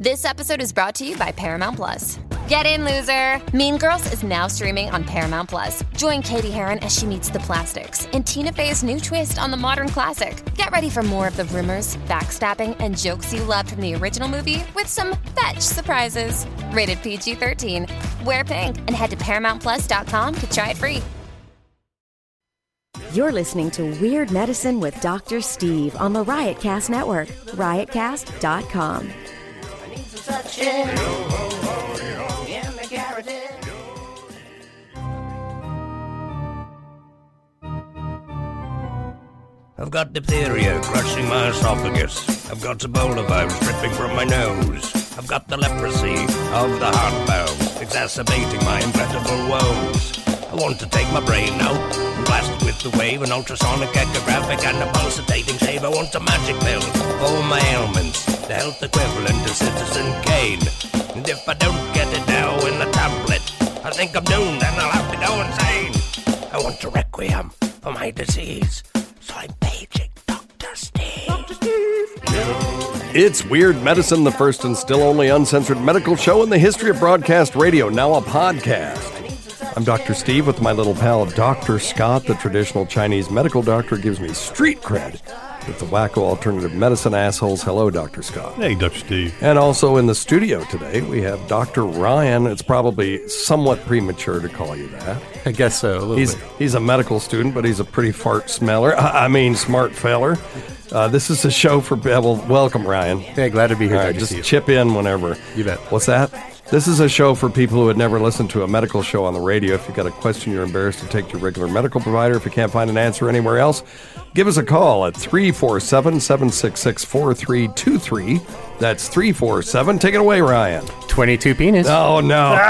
This episode is brought to you by Paramount Plus. Get in, loser! Mean Girls is now streaming on Paramount Plus. Join Cady Heron as she meets the plastics in Tina Fey's new twist on the modern classic. Get ready for more of the rumors, backstabbing, and jokes you loved from the original movie with some fetch surprises. Rated PG 13. Wear pink and head to ParamountPlus.com to try it free. You're listening to Weird Medicine with Dr. Steve on the Riotcast Network, riotcast.com. I've got diphtheria crushing my esophagus. I've got Ebola virus dripping from my nose. I've got the leprosy of the heartbound, exacerbating my incredible woes. I want to take my brain now and blast it with the wave, an ultrasonic echographic and a pulsating shave. I want a magic pill for all my ailments, the health equivalent to Citizen Kane. And if I don't get it now in a tablet, I think I'm doomed and I'll have to go insane. I want a requiem for my disease, so I'm paging Dr. Steve. Dr. Steve. It's Weird Medicine, the first and still only uncensored medical show in the history of broadcast radio, now a podcast. I'm Dr. Steve with my little pal Dr. Scott, the traditional Chinese medical doctor, gives me street cred with the wacko alternative medicine assholes. Hello, Dr. Scott. Hey, Dr. Steve. And also in the studio today, we have Dr. Ryan. It's probably somewhat premature to call you that. I guess so, a little He's, bit. he's a medical student, but he's a pretty fart smeller. I I mean, smart feller. Uh, this is a show for well, welcome, Ryan. Hey, glad to be here, All right, just chip in whenever. You bet. What's that? This is a show for people who had never listened to a medical show on the radio. If you've got a question you're embarrassed to take to your regular medical provider, if you can't find an answer anywhere else, give us a call at 347 766 4323. That's 347. Take it away, Ryan. 22 penis. Oh, no.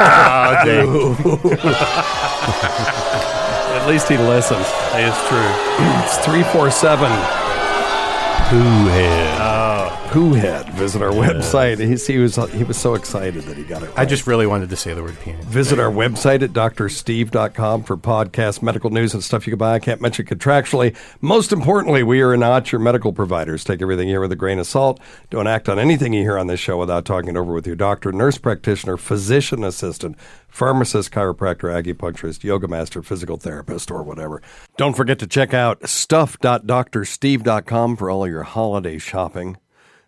Oh. At least he listens. It's true. It's 347 Pooh head. Who oh. Head. Visit our website. He's, he was he was so excited that he got it. I just really wanted to say the word penis. Visit our website at doctorsteve.com for podcast, medical news, and stuff you can buy. I can't mention contractually. Most importantly, we are not your medical providers. Take everything here with a grain of salt. Don't act on anything you hear on this show without talking it over with your doctor, nurse practitioner, physician assistant, pharmacist, chiropractor, acupuncturist, yoga master, physical therapist, or whatever. Don't forget to check out stuff.doctorsteve.com for all your holiday shopping.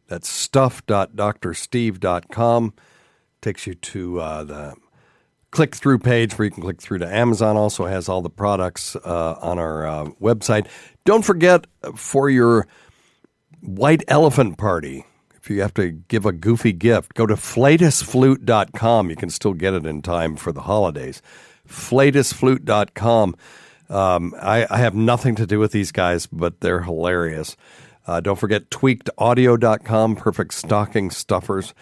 That's stuff.doctorsteve.com. Takes you to uh, the click through page where you can click through to Amazon. Also has all the products uh, on our uh, website. Don't forget uh, for your white elephant party. If you have to give a goofy gift, go to flatusflute.com. You can still get it in time for the holidays. Flatusflute.com. Um, I, I have nothing to do with these guys, but they're hilarious. Uh, don't forget tweakedaudio.com, perfect stocking stuffers.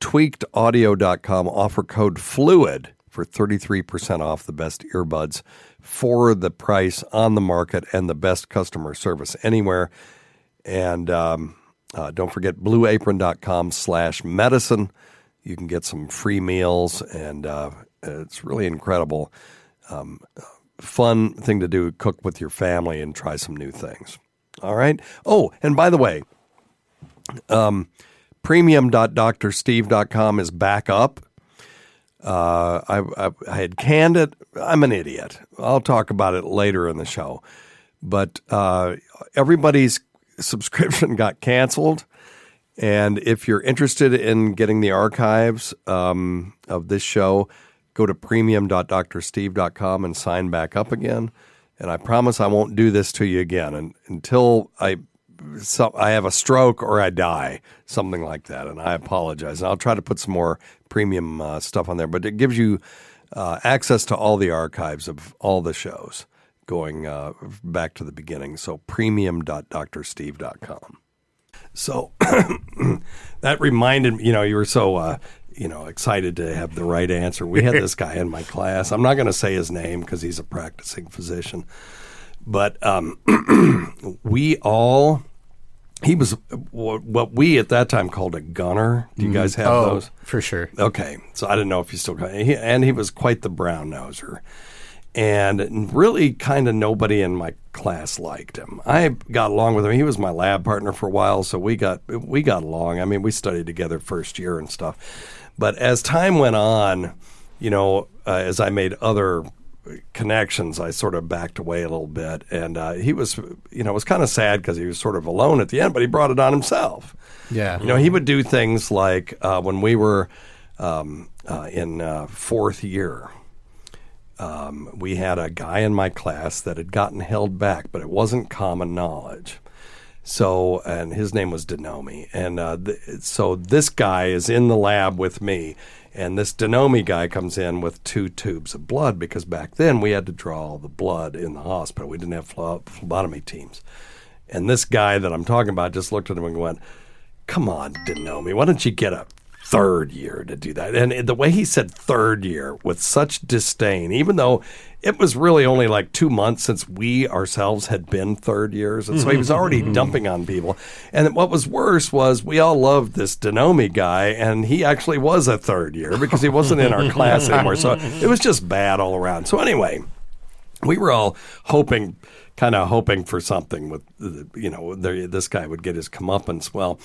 Tweakedaudio.com, offer code FLUID for 33% off the best earbuds for the price on the market and the best customer service anywhere. And um, uh, don't forget blueapron.com slash medicine. You can get some free meals, and uh, it's really incredible. Um, fun thing to do, cook with your family and try some new things. All right. Oh, and by the way, um, premium.doctorsteve.com is back up. Uh, I, I, I had canned it. I'm an idiot. I'll talk about it later in the show. But uh, everybody's subscription got canceled. And if you're interested in getting the archives um, of this show, go to premium.doctorsteve.com and sign back up again. And I promise I won't do this to you again and, until I so I have a stroke or I die, something like that. And I apologize. And I'll try to put some more premium uh, stuff on there, but it gives you uh, access to all the archives of all the shows going uh, back to the beginning. So premium.doctorsteve.com. So that reminded me, you know, you were so, uh, you know, excited to have the right answer. We had this guy in my class. I'm not going to say his name because he's a practicing physician, but um, we all. He was what we at that time called a gunner. Do you guys have oh, those? for sure. Okay, so I didn't know if you still got. And he was quite the brown noser, and really kind of nobody in my class liked him. I got along with him. He was my lab partner for a while, so we got we got along. I mean, we studied together first year and stuff. But as time went on, you know, uh, as I made other connections, I sort of backed away a little bit. And uh, he was, you know, it was kind of sad because he was sort of alone at the end, but he brought it on himself. Yeah. You know, he would do things like uh, when we were um, uh, in uh, fourth year, um, we had a guy in my class that had gotten held back, but it wasn't common knowledge. So, and his name was Denomi. And uh, th- so this guy is in the lab with me. And this Denomi guy comes in with two tubes of blood because back then we had to draw all the blood in the hospital. We didn't have phlebotomy teams. And this guy that I'm talking about just looked at him and went, Come on, Denomi, why don't you get a third year to do that? And the way he said third year with such disdain, even though it was really only like two months since we ourselves had been third years. And so he mm-hmm. was already mm-hmm. dumping on people. And what was worse was we all loved this Denomi guy, and he actually was a third year because he wasn't in our class anymore. So it was just bad all around. So anyway, we were all hoping, kind of hoping for something with, you know, this guy would get his comeuppance. Well,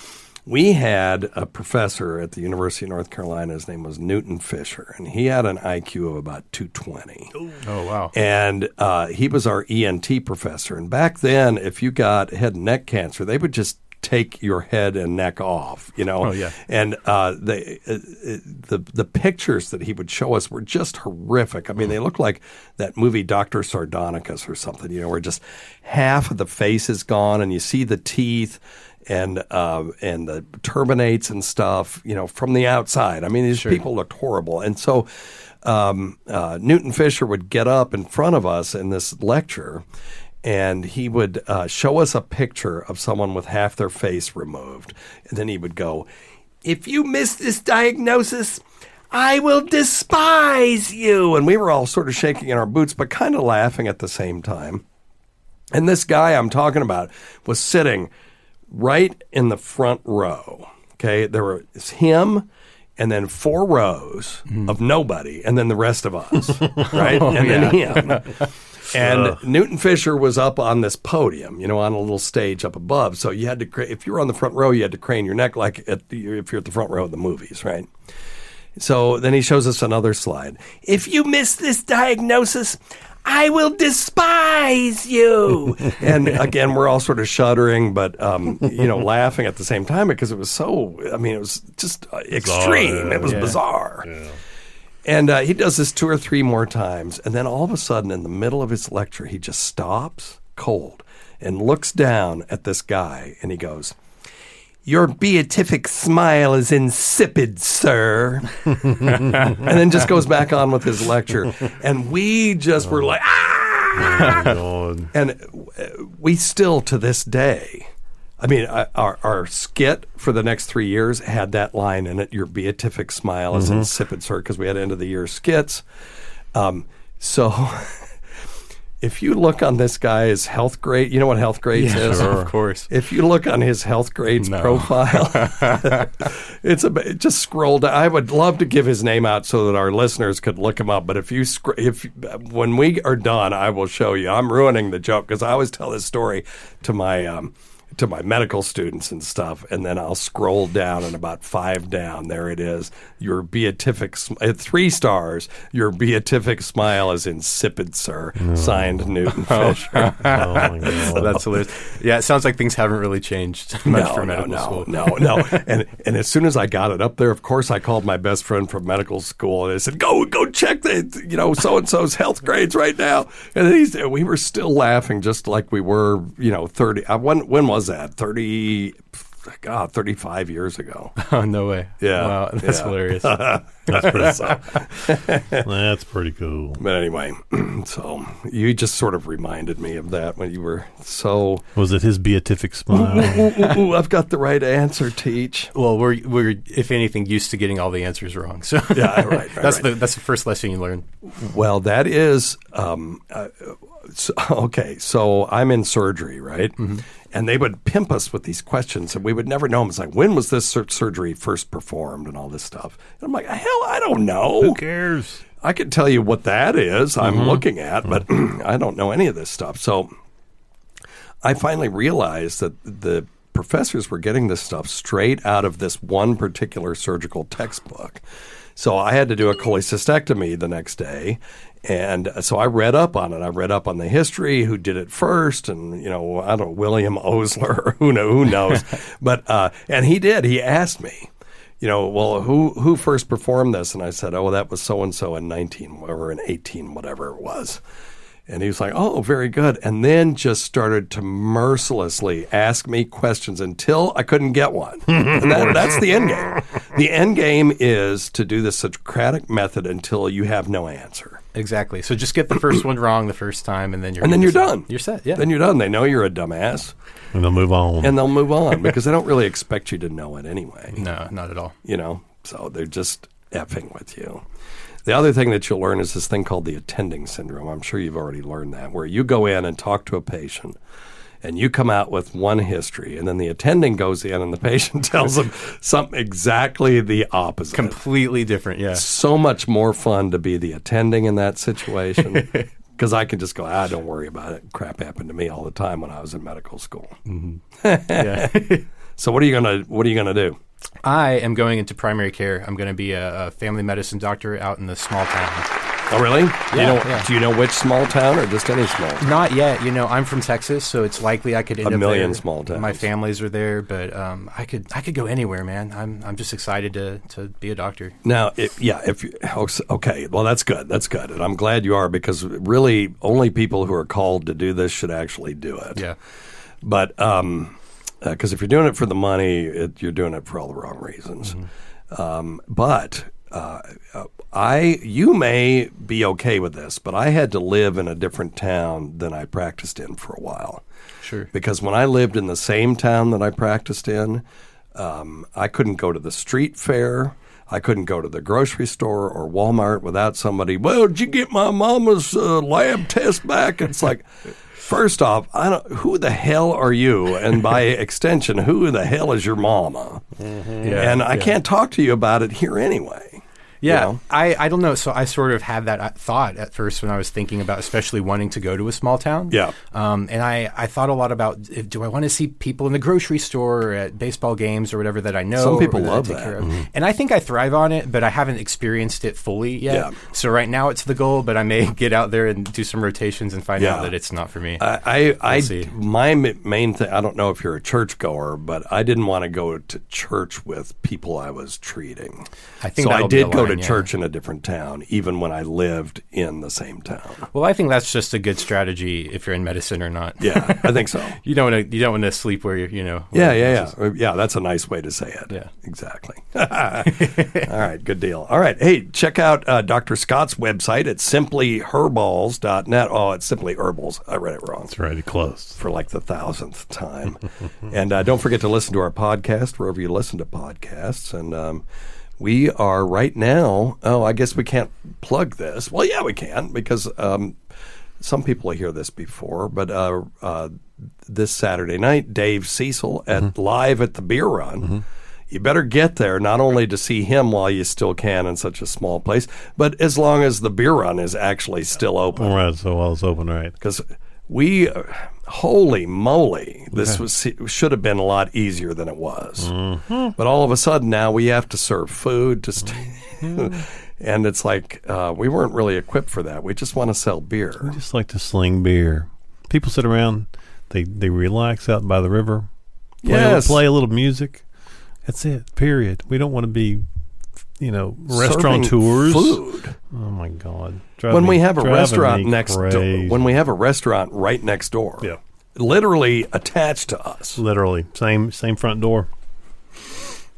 we had a professor at the University of North Carolina. His name was Newton Fisher, and he had an IQ of about 220. Oh wow. And uh, he was our ENT professor. And back then, if you got head and neck cancer, they would just take your head and neck off, you know. Oh, yeah. And uh, they, uh, uh, the the pictures that he would show us were just horrific. I mean, they looked like that movie Doctor Sardonicus or something, you know, where just half of the face is gone, and you see the teeth and uh, and the turbinates and stuff, you know, from the outside. I mean, these people looked horrible, and so um, uh, Newton Fisher would get up in front of us in this lecture, and he would uh, show us a picture of someone with half their face removed, and then he would go, "If you miss this diagnosis." I will despise you. And we were all sort of shaking in our boots, but kind of laughing at the same time. And this guy I'm talking about was sitting right in the front row. Okay, there was him and then four rows hmm. of nobody, and then the rest of us, right? Oh, and then him. And Newton Fisher was up on this podium, you know, on a little stage up above. So you had to, cra- if you were on the front row, you had to crane your neck like at the, if you're at the front row of the movies, right? So then he shows us another slide. If you miss this diagnosis, I will despise you. and again, we're all sort of shuddering, but um, you know, laughing at the same time because it was so. I mean, it was just extreme. it was bizarre. And uh, he does this two or three more times, and then all of a sudden, in the middle of his lecture, he just stops cold and looks down at this guy, and he goes. Your beatific smile is insipid, sir. and then just goes back on with his lecture. And we just were like, ah! And uh, we still, to this day, I mean, our, our skit for the next three years had that line in it Your beatific smile is insipid, sir, because we had end of the year skits. Um, so. If you look on this guy's health grade, you know what health grades is? Of course. If you look on his health grades No. profile, it's a just scroll down. I would love to give his name out so that our listeners could look him up. But if you if when we are done, I will show you. I'm ruining the joke because I always tell this story to my um, to my medical students and stuff, and then I'll scroll down and about five down, there it is. Your beatific sm- at three stars. Your beatific smile is insipid, sir. Signed Newton Fisher. Oh my god. That's hilarious. Yeah, it sounds like things haven't really changed much no, for no, medical no, school. no, no. And and as soon as I got it up there, of course, I called my best friend from medical school and I said, "Go, go check the, you know, so and so's health grades right now." And he's, we were still laughing, just like we were, you know, thirty. Uh, when when was that? Thirty God, 35 years ago. Oh no way! Yeah, wow, that's yeah. hilarious. That's pretty, that's pretty cool. But anyway, so you just sort of reminded me of that when you were so. Was it his beatific smile? ooh, ooh, ooh, I've got the right answer, Teach. well, we're we're if anything used to getting all the answers wrong. So Yeah, right, right, that's right. the that's the first lesson you learn. Well, that is um, uh, so, okay. So I'm in surgery, right? And they would pimp us with these questions, and we would never know them. It's like, when was this sur- surgery first performed, and all this stuff. And I'm like, hell, I don't know. Who cares? I can tell you what that is. I'm mm-hmm. looking at, but mm-hmm. I don't know any of this stuff. So I finally realized that the professors were getting this stuff straight out of this one particular surgical textbook. So I had to do a cholecystectomy the next day. And so I read up on it. I read up on the history, who did it first, and you know, I don't know, William Osler, who know, who knows, but uh, and he did. He asked me, you know, well, who who first performed this? And I said, oh, that was so and so in nineteen or in eighteen, whatever it was. And he was like, "Oh, very good." And then just started to mercilessly ask me questions until I couldn't get one. and that, that's the end game. The end game is to do the Socratic method until you have no answer, Exactly. So just get the first one wrong the first time, and then you're and then you're set. done. You're set. Yeah. Then you're done. They know you're a dumbass, And they'll move on. and they'll move on because they don't really expect you to know it anyway. no, not at all. you know so they're just effing with you the other thing that you'll learn is this thing called the attending syndrome i'm sure you've already learned that where you go in and talk to a patient and you come out with one history and then the attending goes in and the patient tells them something exactly the opposite Completely different. Yeah. so much more fun to be the attending in that situation because i can just go ah don't worry about it crap happened to me all the time when i was in medical school yeah. so what are you gonna what are you gonna do I am going into primary care. I'm going to be a, a family medicine doctor out in the small town. oh really you Yeah, know yeah. do you know which small town or just any small town? Not yet. You know, I'm from Texas, so it's likely I could end A up million there. small towns. My families are there, but um, I could I could go anywhere, man. I'm I'm just excited to to be a doctor. Now, if, yeah, if you, okay, well, that's good. That's good, and I'm glad you are because really, only people who are called to do this should actually do it. Yeah. But um, because if you're doing it for the money, it, you're doing it for all the wrong reasons. Um, but uh, uh, I, you may be okay with this, but I had to live in a different town than I practiced in for a while. Sure. Because when I lived in the same town that I practiced in, um, I couldn't go to the street fair. I couldn't go to the grocery store or Walmart without somebody. Well, did you get my mama's uh, lab test back? It's like, first off, I don't. Who the hell are you? And by extension, who the hell is your mama? Mm-hmm. Yeah, and I yeah. can't talk to you about it here anyway. You Yeah, know? I, I don't know. So I sort of had that uh, thought at first when I was thinking about, especially wanting to go to a small town. Yeah. Um, and I, I thought a lot about if, do I want to see people in the grocery store or at baseball games or whatever that I know. Some people love that. of. And I think I thrive on it, but I haven't experienced it fully yet. Yeah. So right now it's the goal, but I may get out there and do some rotations and find Yeah. out that it's not for me. I, I, I see. my main thing. I don't know if you're a churchgoer, but I didn't want to go to church with people I was treating. I think so. I did a go to yeah. church in a different town, even when I lived in the same town. well, I think that's just a good strategy if you're in medicine or not. Yeah, I think so. You don't want to. You don't want to sleep where you're. You know. Yeah, yeah, yeah, yeah. That's a nice way to say it. Yeah. exactly. All right, good deal. All right, hey, check out uh, Dr. Scott's website at simplyherbals.net. Oh, it's simply herbals. I read it wrong. That's right. Close. for like the thousandth time. and uh, don't forget to listen to our podcast wherever you listen to podcasts. And um, we are right now. Oh, I guess we can't plug this. Well, yeah, we can because um, some people hear this before. But uh, uh, this Saturday night, Dave Cecil at live at the Beer Run. You better get there not only to see him while you still can in such a small place, but as long as the beer run is actually still open All right. So while it's open, right? because we, uh, holy moly, this was should have been a lot easier than it was. But all of a sudden now we have to serve food to stay. And it's like uh, we weren't really equipped for that. We just want to sell beer. We Just like to sling beer. People sit around. They they relax out by the river. Play, Yes. a, play a little music. That's it. Period. We don't want to be, you know, tours. food. Oh my God! Drive When me- we have a restaurant next door, when we have a restaurant right next door. Yeah. literally attached to us. Literally, same same front door.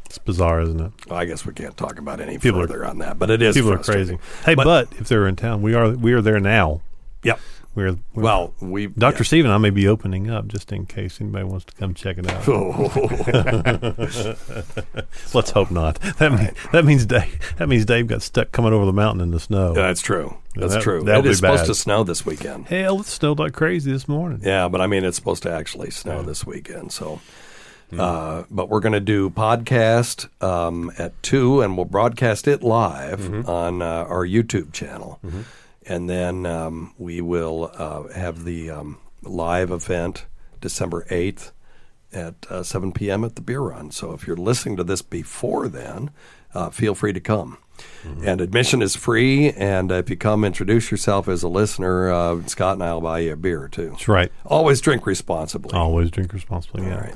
It's bizarre, isn't it? Well, I guess we can't talk about any People are- further on that, but it is People are crazy. Hey, But- but, if they're in town, we are we are there now. Yep. We're, we're Well, we Doctor yeah. Steve I may be opening up just in case anybody wants to come check it out. Let's hope not. That mean, that means Dave that means Dave got stuck coming over the mountain in the snow. That's true. That's That- true. that'll It is supposed to snow this weekend. Hell, it snowed like crazy this morning. Yeah, but I mean, it's supposed to actually snow this weekend. So, uh, but we're going to do podcast um, at two, and we'll broadcast it live on uh, our YouTube channel, and then um, we will uh, have the um, live event December eighth at uh, seven p.m. at the Beer Run. So, if you're listening to this before then, uh, feel free to come. And admission is free. And if you come, introduce yourself as a listener. Uh, Scott and I will buy you a beer too. That's right. Always drink responsibly. Always drink responsibly. Yeah. right.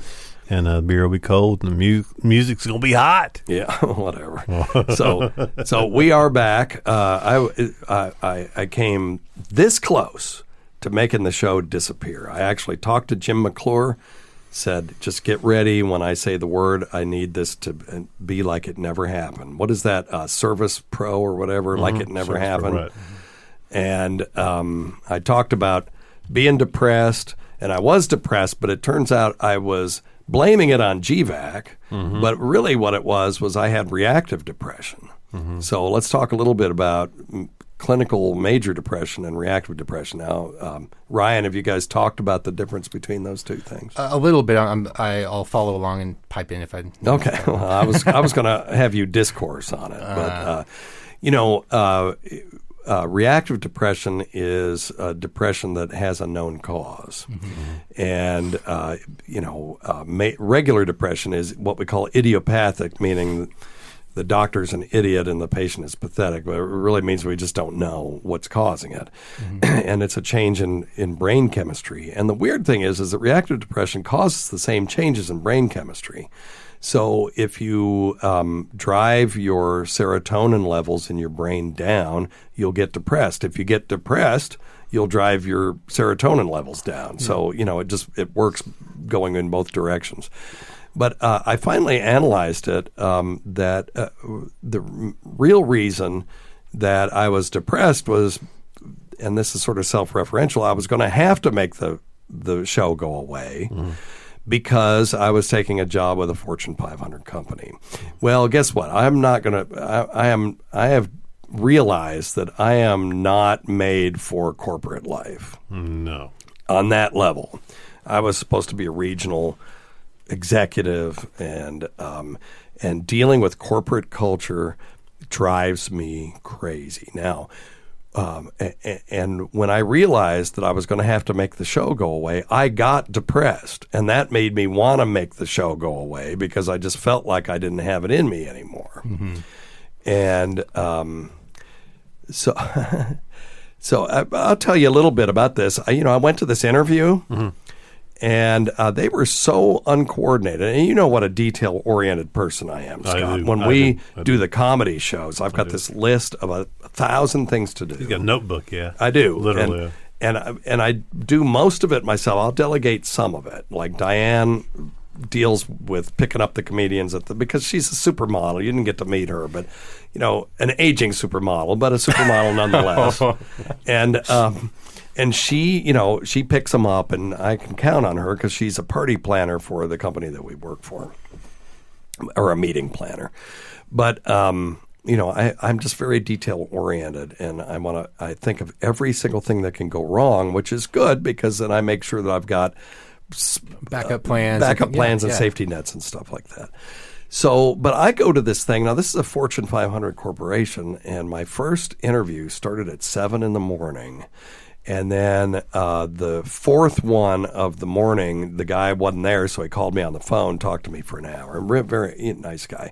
And uh, the beer will be cold, and the mu- music's gonna be hot. Yeah, whatever. so, so we are back. Uh, I, I, I, I came this close to making the show disappear. I actually talked to Jim McClure. Said, just get ready when I say the word. I need this to be like it never happened. What is that? Uh, Service Pro or whatever, like it never Service Pro, happened. right. and um, I talked about being depressed, and I was depressed, but it turns out I was blaming it on GVAC, Mm-hmm. but really what it was was I had reactive depression. Mm-hmm. So let's talk a little bit about clinical major depression and reactive depression. Now, um, Ryan, have you guys talked about the difference between those two things? A, a little bit. I'm, I, I'll follow along and pipe in if I. Okay. Well, I was I was going to have you discourse on it, but uh, you know, uh, uh, reactive depression is a depression that has a known because, and uh, you know, uh, ma- regular depression is what we call idiopathic, meaning. The doctor's an idiot and the patient is pathetic, but it really means we just don't know what's causing it. and it's a change in, in brain chemistry. And the weird thing is, is that reactive depression causes the same changes in brain chemistry. So if you um, drive your serotonin levels in your brain down, you'll get depressed. If you get depressed, you'll drive your serotonin levels down. So you know it just it works going in both directions. But uh, I finally analyzed it um, that uh, the r- real reason that I was depressed was, and this is sort of self-referential, I was going to have to make the the show go away because I was taking a job with a Fortune 500 company. Well, guess what? I'm not going to. I am. I have realized that I am not made for corporate life No. on that level. I was supposed to be a regional executive, and um, and dealing with corporate culture drives me crazy. Now, um, a- a- and when I realized that I was going to have to make the show go away, I got depressed, and that made me want to make the show go away because I just felt like I didn't have it in me anymore. And um, so, so I, I'll tell you a little bit about this. I, you know, I went to this interview, and uh, they were so uncoordinated. And you know what a detail-oriented person I am, I Scott. do. When I we do. I do the comedy shows, I've got this list of a, thousand things to do. He's got a notebook, yeah. I do Literally. and, and I, and I do most of it myself. I'll delegate some of it. Like Diane deals with picking up the comedians at the because she's a supermodel. You didn't get to meet her, but you know, an aging supermodel, but a supermodel nonetheless. and um, and she, you know, she picks them up, and I can count on her because she's a party planner for the company that we work for or a meeting planner. But um, you know, I, I'm just very detail oriented, and I want to. I think of every single thing that can go wrong, which is good because then I make sure that I've got Backup plans. backup Yeah, plans and yeah. safety nets and stuff like that. So, but I go to this thing now. This is a Fortune 500 corporation, and my first interview started at seven in the morning. And then uh, the fourth one of the morning, the guy wasn't there, so he called me on the phone, talked to me for an hour. Re- Very nice guy.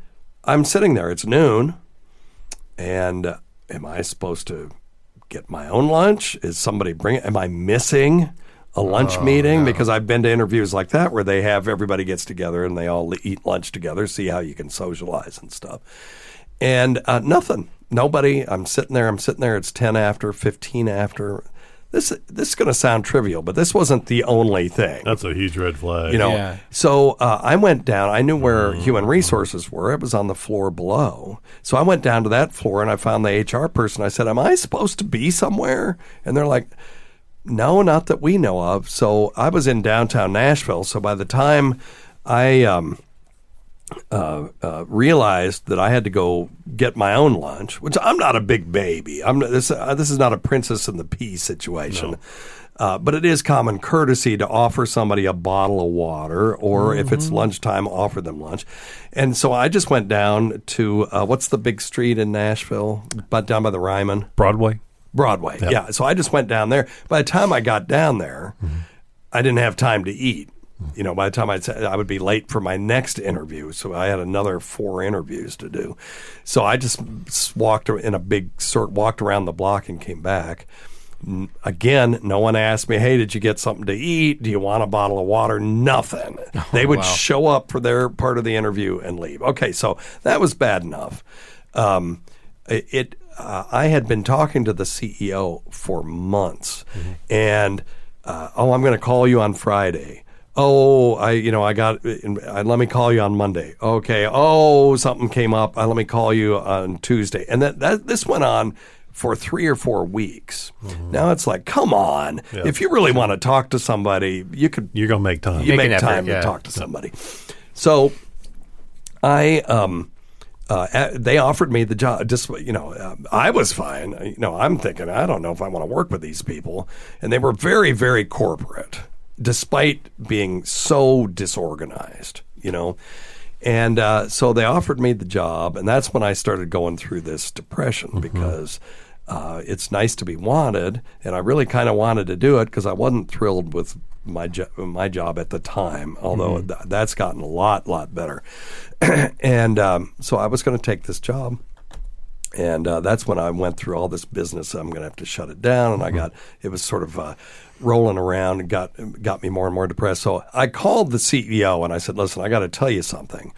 I'm sitting there. It's noon, and uh, am I supposed to get my own lunch? Is somebody bring? Am I missing a lunch Oh, meeting? Because I've been to interviews like that where they have everybody gets together and they all eat lunch together, see how you can socialize and stuff. And uh, nothing. Nobody. I'm sitting there. I'm sitting there. It's ten after, fifteen after. This this is going to sound trivial, but this wasn't the only thing. That's a huge red flag. You know, Yeah. so uh, I went down. I knew where human resources were. It was on the floor below. So I went down to that floor and I found the HR person. I said, "Am I supposed to be somewhere?" And they're like, "No, not that we know of." So I was in downtown Nashville. So by the time I um, uh, uh, realized that I had to go get my own lunch, which I'm not a big baby. I'm not, this. Uh, this is not a princess and the pea situation. Uh, but it is common courtesy to offer somebody a bottle of water, or if it's lunchtime, offer them lunch. And so I just went down to uh, what's the big street in Nashville, but down by the Ryman. Broadway. Broadway. Yeah. So I just went down there. By the time I got down there, I didn't have time to eat. You know, by the time I'd, say- I would be late for my next interview, so I had another four interviews to do. So I just walked in a big cir walked around the block and came back. Again, no one asked me, "Hey, did you get something to eat? Do you want a bottle of water?" Nothing. they would wow. show up for their part of the interview and leave. Okay, so that was bad enough. Um, it, uh, I had been talking to the CEO for months, and uh, oh, I'm going to call you on Friday. Oh, I you know I got. Uh, let me call you on Monday. Okay. Oh, something came up. Uh, let me call you on Tuesday. And that, that this went on for three or four weeks. Now it's like, come on. If you really want to talk to somebody, you could You're gonna make time. you Make make an effort, time yeah. to talk to somebody. So I um uh, they offered me the job. Just you know, um, I was fine. You know, I'm thinking I don't know if I want to work with these people, and they were very, very corporate, despite being so disorganized. You know, and uh, so they offered me the job, and that's when I started going through this depression because. Uh, it's nice to be wanted, and I really kind of wanted to do it because I wasn't thrilled with my jo- my job at the time. Although th- that's gotten a lot lot better, and um, so I was going to take this job, and uh, that's when I went through all this business. I'm going to have to shut it down, and I got it was sort of uh, rolling around and got got me more and more depressed. So I called the CEO and I said, "Listen, I got to tell you something.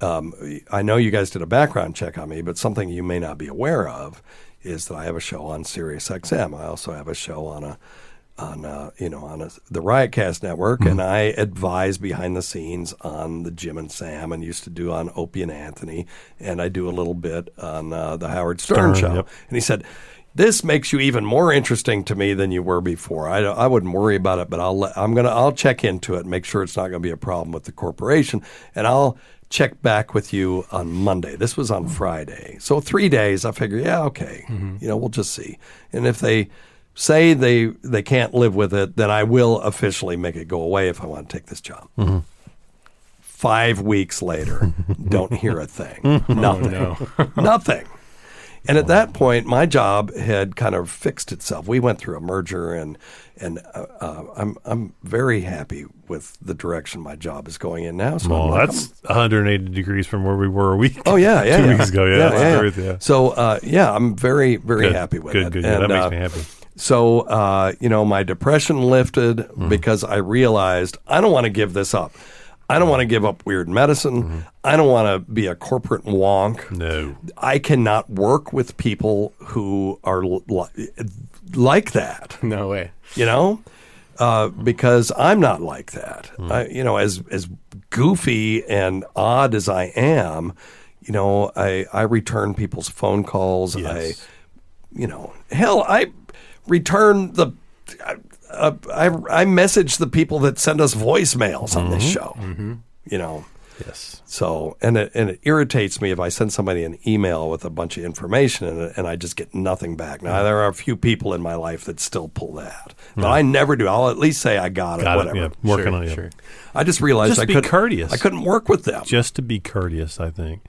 Um, I know you guys did a background check on me, but something you may not be aware of is that I have a show on Sirius XM. I also have a show on a on uh, you know on a, the Riotcast network, and I advise behind the scenes on the Jim and Sam, and used to do on Opie and Anthony, and I do a little bit on uh, the Howard Stern, Stern, show. yep. And he said. This makes you even more interesting to me than you were before. I, I wouldn't worry about it, but I'll let, I'm gonna I'll check into it, and make sure it's not going to be a problem with the corporation, and I'll check back with you on Monday. This was on Friday, so three days. I figure, yeah, okay, you know, we'll just see. And if they say they they can't live with it, then I will officially make it go away if I want to take this job. Five weeks later, don't hear a thing. Nothing. Nothing. And at that point, my job had kind of fixed itself. We went through a merger, and and uh, uh, I'm I'm very happy with the direction my job is going in now. So I'm Well, like, that's 180 degrees from where we were a week. Oh yeah, yeah, two yeah. weeks ago. Yeah, yeah, yeah. Yeah. So uh, yeah, I'm very very Good, happy with good, it. good, good. That makes uh, me happy. So uh, you know, my depression lifted Mm-hmm. because I realized I don't want to give this up. I don't want to give up weird medicine. I don't want to be a corporate wonk. Mm-hmm. No. I cannot work with people who are li- like that No way. you know, uh, because I'm not like that. I, you know, as as goofy and odd as I am, you know, I I return people's phone calls. Yes. I, you know, hell, I return the. Uh, I I message the people that send us voicemails on this show. You know, Yes. so and it and it irritates me if I send somebody an email with a bunch of information in it and I just get nothing back. Now there are a few people in my life that still pull that, but I never do. I'll at least say I got it. Got whatever. it. Yeah. Working Sure, on it. yeah. sure. I just realized Just I be couldn't courteous. I couldn't work with them. Just to be courteous, I think.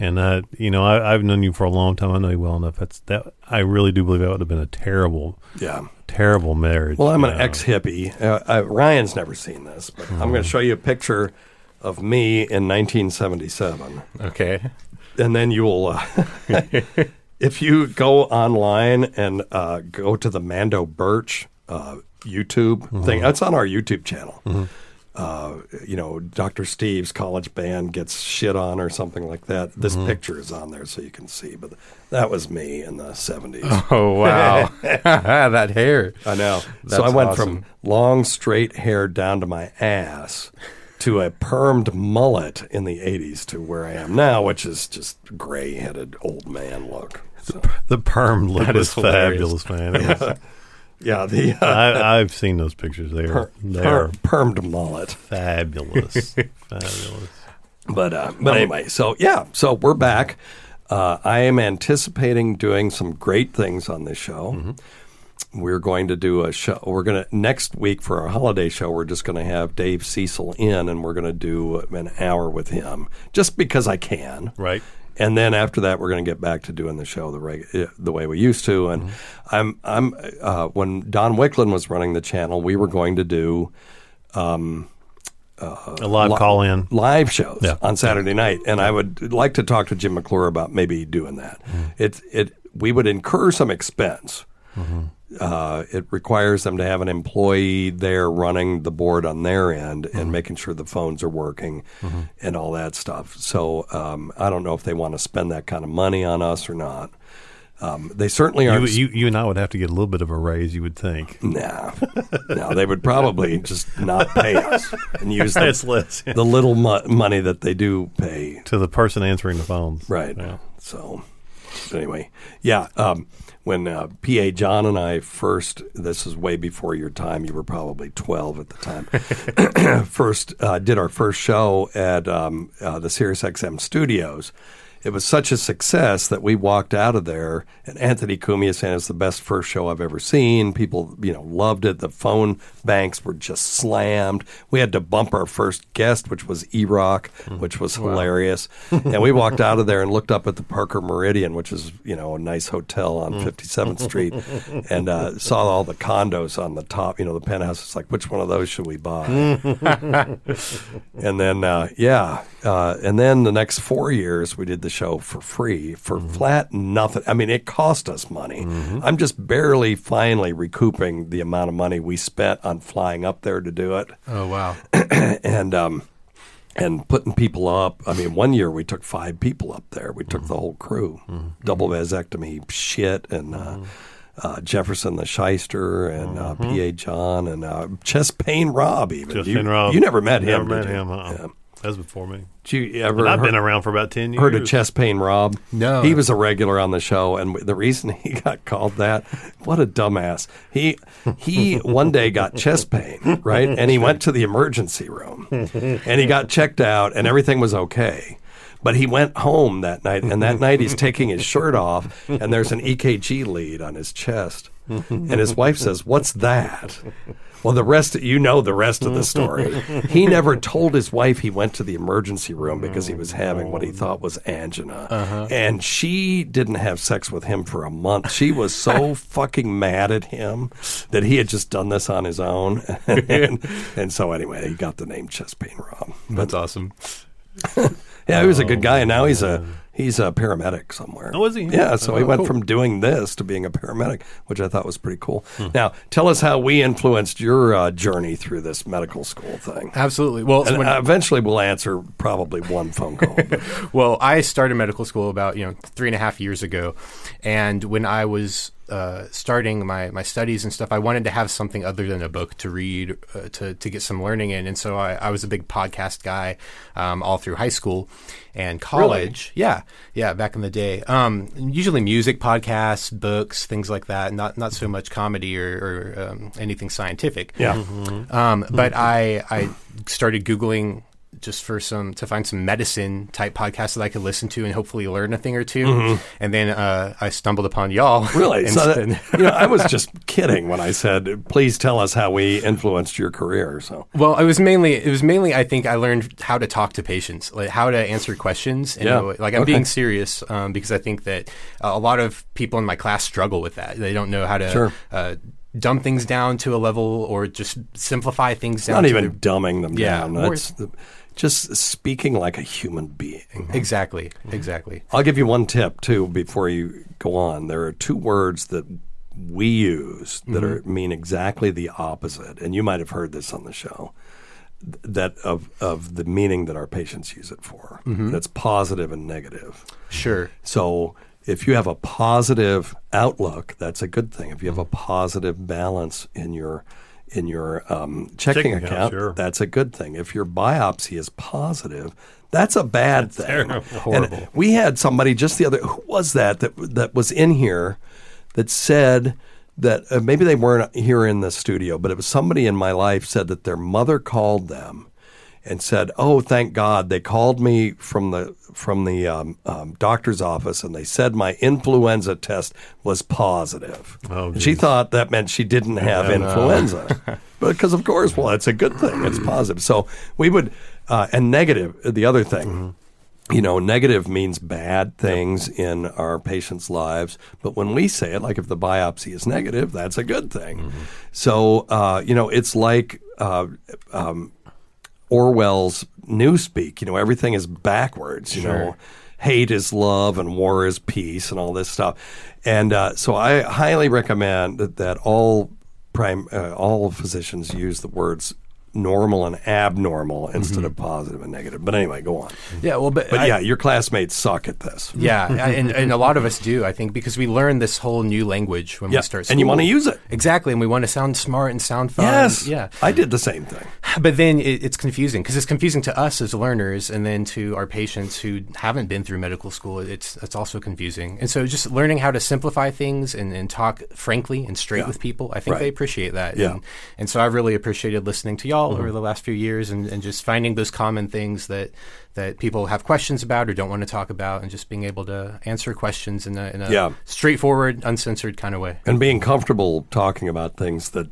And uh, you know, I, I've known you for a long time. I know you well enough. That's that. I really do believe that would have been a terrible, Yeah. terrible marriage. Well, I'm an ex hippie. Uh, uh, Ryan's never seen this, but I'm going to show you a picture of me in 1977. Okay. And then you'll, uh, if you go online and uh, go to the Mando Birch uh, YouTube thing, that's on our YouTube channel. Uh, you know, Dr. Steve's college band gets shit on or something like that. This picture is on there so you can see. But that was me in the 70s. Oh wow, that hair. I know. so That's I went awesome. from long straight hair down to my ass to a permed mullet in the 80s to where I am now, which is just gray headed old man look. So, The perm look That was is fabulous, man. Yeah, the uh, I, I've seen those pictures. They are per, they per, are permed mullet. fabulous, fabulous. But uh, but anyway, so yeah, so we're back. Uh, I am anticipating doing some great things on this show. We're going to do a show. We're going to next week for our holiday show. We're just going to have Dave Cecil in, and we're going to do an hour with him, just because I can. Right. And then after that, we're going to get back to doing the show the reg- uh, the way we used to. And I'm I'm uh, when Don Wicklund was running the channel, we were going to do A live li- call in. live shows Yeah. on Saturday night, and I would like to talk to Jim McClure about maybe doing that. Mm-hmm. It it we would incur some expense. Mm-hmm. Uh, it requires them to have an employee there running the board on their end Mm-hmm. and making sure the phones are working and all that stuff. So um, I don't know if they want to spend that kind of money on us or not. Um, they certainly You, aren't. you you and I would have to get a little bit of a raise. You would think. Nah, no, they would probably just not pay us and use the, less the little mo- money that they do pay to the person answering the phones. Right. Yeah. So, anyway, yeah. Um, when uh, PA John and I first, this is way before your time. You were probably twelve at the time. first uh, did our first show at um, uh, the SiriusXM studios. It was such a success that we walked out of there, and Anthony Cumia saying it's the best first show I've ever seen. People, you know, loved it. The phone banks were just slammed. We had to bump our first guest, which was E-Rock, which was hilarious. and we walked out of there and looked up at the Parker Meridien, which is, you know, a nice hotel on 57th Street, and uh, saw all the condos on the top, you know, the penthouse. It's like, which one of those should we buy? and then, uh, yeah, uh, and then the next four years we did the show for free for flat nothing. I mean, it cost us money. I'm just barely finally recouping the amount of money we spent on flying up there to do it Oh wow. and um, and putting people up. I mean, one year we took five people up there. We took the whole crew, double vasectomy shit, and uh, uh, Jefferson the Shyster, and uh, P.A. John, and uh, Chest Pain Rob. Even Just you, Rob. you never met Never him. met did you? him. Uh-uh. Yeah. That was before me. Did you ever? And I've heard- been around for about ten years. Heard of Chest Pain Rob? No. He was a regular on the show, and the reason he got called that, what a dumbass. He he one day got chest pain, right? And he went to the emergency room, and he got checked out, and everything was okay. But he went home that night, and that night he's taking his shirt off, and there's an EKG lead on his chest, and his wife says, "What's that?" Well, the rest, you know, the rest of the story. He never told his wife he went to the emergency room because he was having what he thought was angina. Uh-huh. And she didn't have sex with him for a month. She was so fucking mad at him that he had just done this on his own. and, and so, anyway, he got the name Chest Pain Rob. That's awesome. Yeah, he was a good guy, and now he's a he's a paramedic somewhere. Oh, is he? Yeah, so he Oh, went cool. from doing this to being a paramedic, which I thought was pretty cool. Now, tell us how we influenced your uh, journey through this medical school thing. Absolutely. Well, And when- uh, eventually, we'll answer probably one phone call. but- well, I started medical school about you know three and a half years ago, and when I was uh, starting my, my studies and stuff, I wanted to have something other than a book to read uh, to to get some learning in, and so I, I was a big podcast guy um, all through high school and college. Yeah, yeah, back in the day. Um, usually music podcasts, books, things like that. Not not so much comedy or, or um, anything scientific. Yeah. Um, but I I started googling just for some to find some medicine type podcasts that I could listen to and hopefully learn a thing or 2 Mhm. And then uh, I stumbled upon y'all. Really? So that- you know, I was just kidding when I said, "Please tell us how we influenced your career." So, Well, it was mainly it was mainly I think I learned how to talk to patients, like how to answer questions. And, Yeah. like I'm Okay. being serious um, because I think that uh, a lot of people in my class struggle with that. They don't know how to Sure. uh, dumb things down to a level or just simplify things down. not even their- dumbing them Yeah, down. That's the, just speaking like a human being. Exactly. Exactly. I'll give you one tip too before you go on. There are two words that we use that Mhm. are mean exactly the opposite, and you might have heard this on the show. That of of the meaning that our patients use it for. Mhm. That's positive and negative. Sure. So if you have a positive outlook, that's a good thing. If you have a positive balance in your in your um, checking, Checking account, account, sure. that's a good thing. If your biopsy is positive, that's a bad thing. terrible. And Horrible. we had somebody just the other who was that that that was in here that said that uh, maybe they weren't here in the studio, but it was somebody in my life said that their mother called them and said, "Oh, thank God, they called me from the from the um, um, doctor's office, and they said my influenza test was positive." Oh, she thought that meant she didn't have no. influenza, because of course, well, it's a good thing; it's positive. So we would, uh, and negative. The other thing. Mm-hmm. You know, negative means bad things in our patients' lives. But when we say it, like if the biopsy is negative, that's a good thing. Mm-hmm. So, uh, you know, it's like uh, um, Orwell's Newspeak. You know, everything is backwards. You Sure. know, hate is love and war is peace and all this stuff. And uh, so, I highly recommend that, that all prime uh, all physicians use the words normal and abnormal instead of mm-hmm. positive and negative. But anyway, go on. Yeah, well, but, But I- yeah, your classmates suck at this. Yeah, and, and a lot of us do, I think, because we learn this whole new language when Yeah, we start and you wanna use it. Exactly, and we want to sound smart and sound fun. Yes. Yeah. I did the same thing. But then it, it's confusing because it's confusing to us as learners, and then to our patients who haven't been through medical school. It's it's also confusing, and so just learning how to simplify things and, and talk frankly and straight Yeah. with people, I think Right. they appreciate that. Yeah. and, and so I really appreciated listening to y'all Mhm. over the last few years, and, and just finding those common things that that people have questions about or don't want to talk about, and just being able to answer questions in a, in a Yeah. straightforward, uncensored kind of way. and being comfortable talking about things that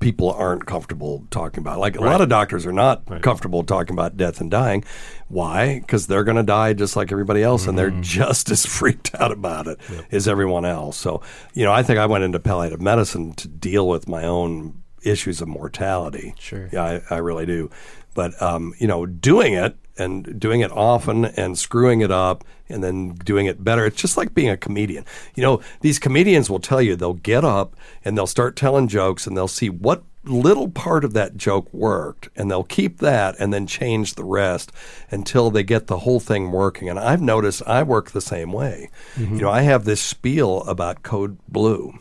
people aren't comfortable talking about. Like a Right. lot of doctors are not comfortable talking about death and dying. Why? Because they're going to die just like everybody else, and they're Mm-hmm. just as freaked out about it as everyone else. So, you know, I think I went into palliative medicine to deal with my own issues of mortality. Sure. Yeah, I, I really do. But um, you know, doing it and doing it often and screwing it up and then doing it better. It's just like being a comedian. You know, these comedians will tell you they'll get up and they'll start telling jokes and they'll see what little part of that joke worked and they'll keep that and then change the rest until they get the whole thing working. And I've noticed I work the same way. Mhm. You know, I have this spiel about code blue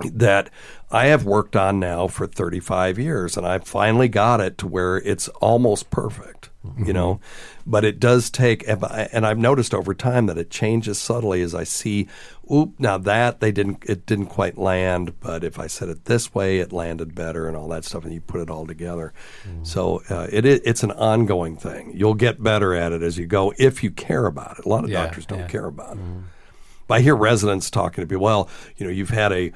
that I have worked on now for 35 years, and I finally got it to where it's almost perfect, you mm-hmm. know. But it does take, and I've noticed over time that it changes subtly as I see. Oop! Now that they didn't, it didn't quite land. But if I said it this way, it landed better, and all that stuff. And you put it all together. Mm-hmm. So uh, it, it's an ongoing thing. You'll get better at it as you go if you care about it. A lot of Yeah, doctors don't yeah. care about it. Mm-hmm. But I hear residents talking to people. Well, you know, you've had a,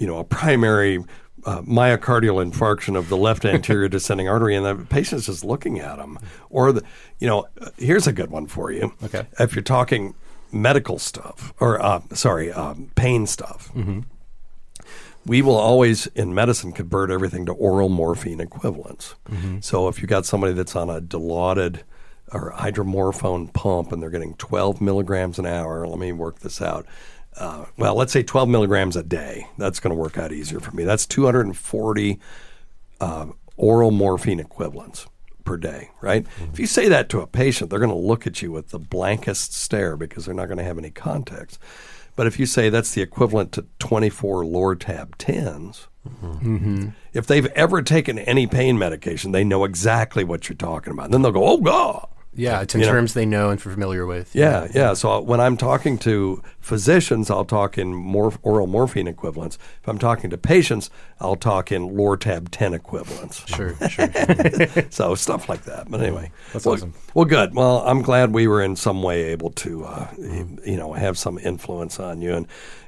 you know, a primary uh, myocardial infarction of the left anterior descending artery, and the patient's just looking at them. Or the, you know, uh, here's a good one for you. Okay. If you're talking medical stuff, or uh, sorry, um, pain stuff. Mhm. We will always, in medicine, convert everything to oral morphine equivalents. Mhm. So if you've got somebody that's on a dilaudid or hydromorphone pump and they're getting 12 milligrams an hour, let me work this out. Uh, well, let's say 12 milligrams a day. That's going to work out easier for me. That's 240 uh, oral morphine equivalents per day, right? If you say that to a patient, they're going to look at you with the blankest stare because they're not going to have any context. But if you say that's the equivalent to 24 Lortab 10s, Mm-hmm. if they've ever taken any pain medication, they know exactly what you're talking about. And then they'll go, "Oh God!" Yeah, it's in You know? terms they know and familiar with. Yeah, yeah. So when I'm talking to physicians, I'll talk in more oral morphine equivalents. If I'm talking to patients, I'll talk in Lortab 10 equivalents. Sure, sure. so stuff like that. But anyway, That's well, awesome. Well, good. Well, I'm glad we were in some way able to, uh, you know, have some influence on you. And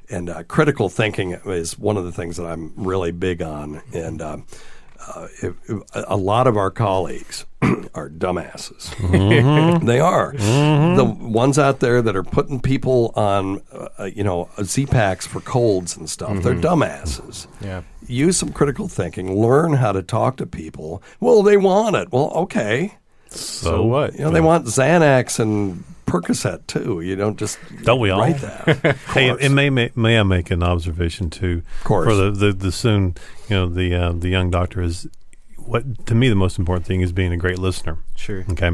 and uh, critical thinking is one of the things that I'm really big on. And um, uh, if, if- a lot of our colleagues are dumbasses. Mhm. they are Mhm. the ones out there that are putting people on, uh, you know, Z packs for colds and stuff. They're Mhm. dumbasses. Yeah. Use some critical thinking. Learn how to talk to people. Well, they want it. Well, okay. So what? You know, they want Xanax and Percocet too. You don't just Don't we all? write that. hey, and may, may may I make an observation too? Of course. For the, the, the soon, you know, the uh, the young doctor is what to me the most important thing is being a great listener. Sure. Okay.